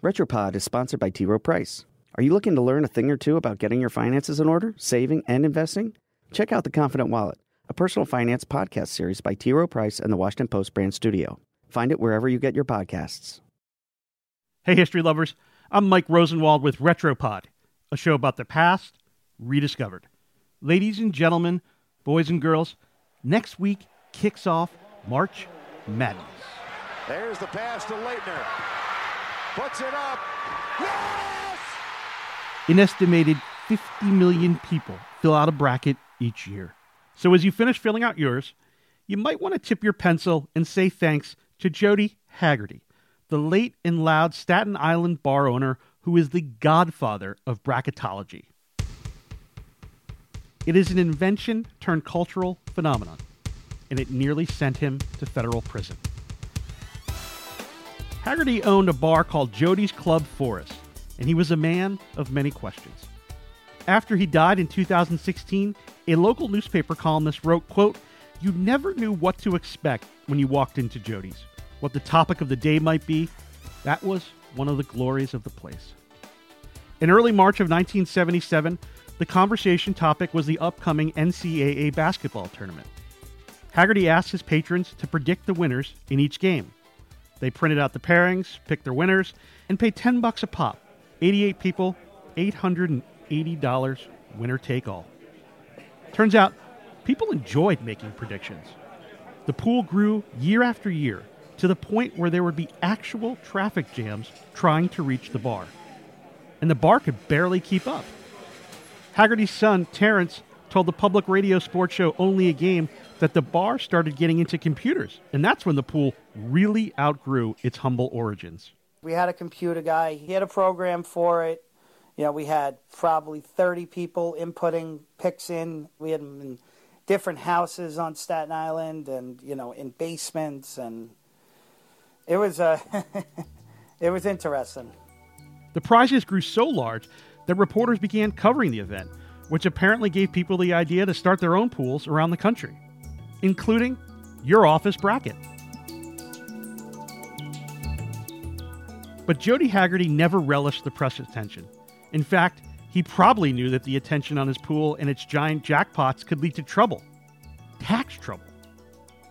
Retropod is sponsored by T. Rowe Price. Are you looking to learn a thing or two about getting your finances in order, saving, and investing? Check out The Confident Wallet, a personal finance podcast series by T. Rowe Price and the Washington Post brand studio. Find it wherever you get your podcasts. Hey, history lovers. I'm Mike Rosenwald with Retropod, a show about the past rediscovered. Ladies and gentlemen, boys and girls, next week kicks off March Madness. There's the pass to Laettner. Puts it up. Yes! An estimated 50 million people fill out a bracket each year. So as you finish filling out yours, you might want to tip your pencil and say thanks to Jody Haggerty, the late and loud Staten Island bar owner who is the godfather of bracketology. It is an invention turned cultural phenomenon, and it nearly sent him to federal prison. Haggerty owned a bar called Jody's Club Forest, and he was a man of many questions. After he died in 2016, a local newspaper columnist wrote, quote, You never knew what to expect when you walked into Jody's. What the topic of the day might be, that was one of the glories of the place. In early March of 1977, the conversation topic was the upcoming NCAA basketball tournament. Haggerty asked his patrons to predict the winners in each game. They printed out the pairings, picked their winners, and paid 10 bucks a pop. 88 people, $880, winner take all. Turns out, people enjoyed making predictions. The pool grew year after year to the point where there would be actual traffic jams trying to reach the bar. And the bar could barely keep up. Haggerty's son, Terrence, told the public radio sports show Only a Game that the bar started getting into computers, and that's when the pool really outgrew its humble origins. We had a computer guy, he had a program for it. You know, we had probably 30 people inputting picks in. We had them in different houses on Staten Island and, you know, in basements and it was uh, it was interesting. The prizes grew so large that reporters began covering the event, which apparently gave people the idea to start their own pools around the country, including your office bracket. But Jody Haggerty never relished the press attention. In fact, he probably knew that the attention on his pool and its giant jackpots could lead to trouble. Tax trouble.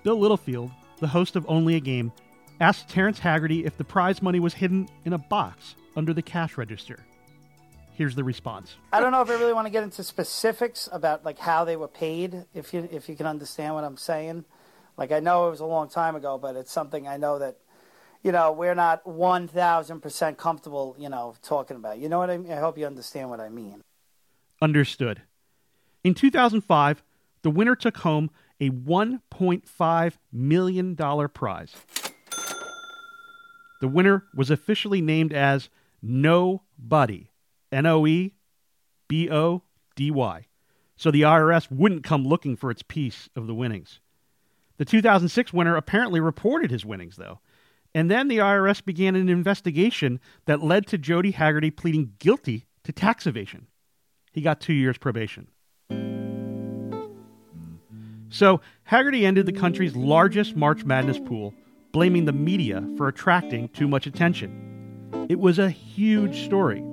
Bill Littlefield, the host of Only a Game, asked Terrence Haggerty if the prize money was hidden in a box under the cash register. Here's the response. I don't know if I really want to get into specifics about like how they were paid, if you if you can understand what I'm saying. Like I know it was a long time ago, but it's something I know that you know we're not one thousand percent comfortable, you know, talking about. You know what I mean? I hope you understand what I mean. Understood. In 2005, the winner took home a 1.5 million dollar prize. The winner was officially named as Nobody, N O E B O D Y, so the IRS wouldn't come looking for its piece of the winnings. The 2006 winner apparently reported his winnings, though, and then the IRS began an investigation that led to Jody Haggerty pleading guilty to tax evasion. He got two years probation. So, Haggerty ended the country's largest March Madness pool blaming the media for attracting too much attention. It was a huge story.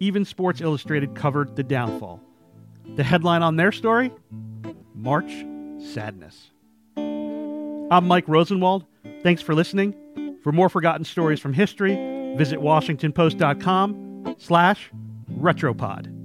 Even Sports Illustrated covered the downfall. The headline on their story March Sadness. I'm Mike Rosenwald. Thanks for listening. For more forgotten stories from history, visit WashingtonPost.com slash retropod.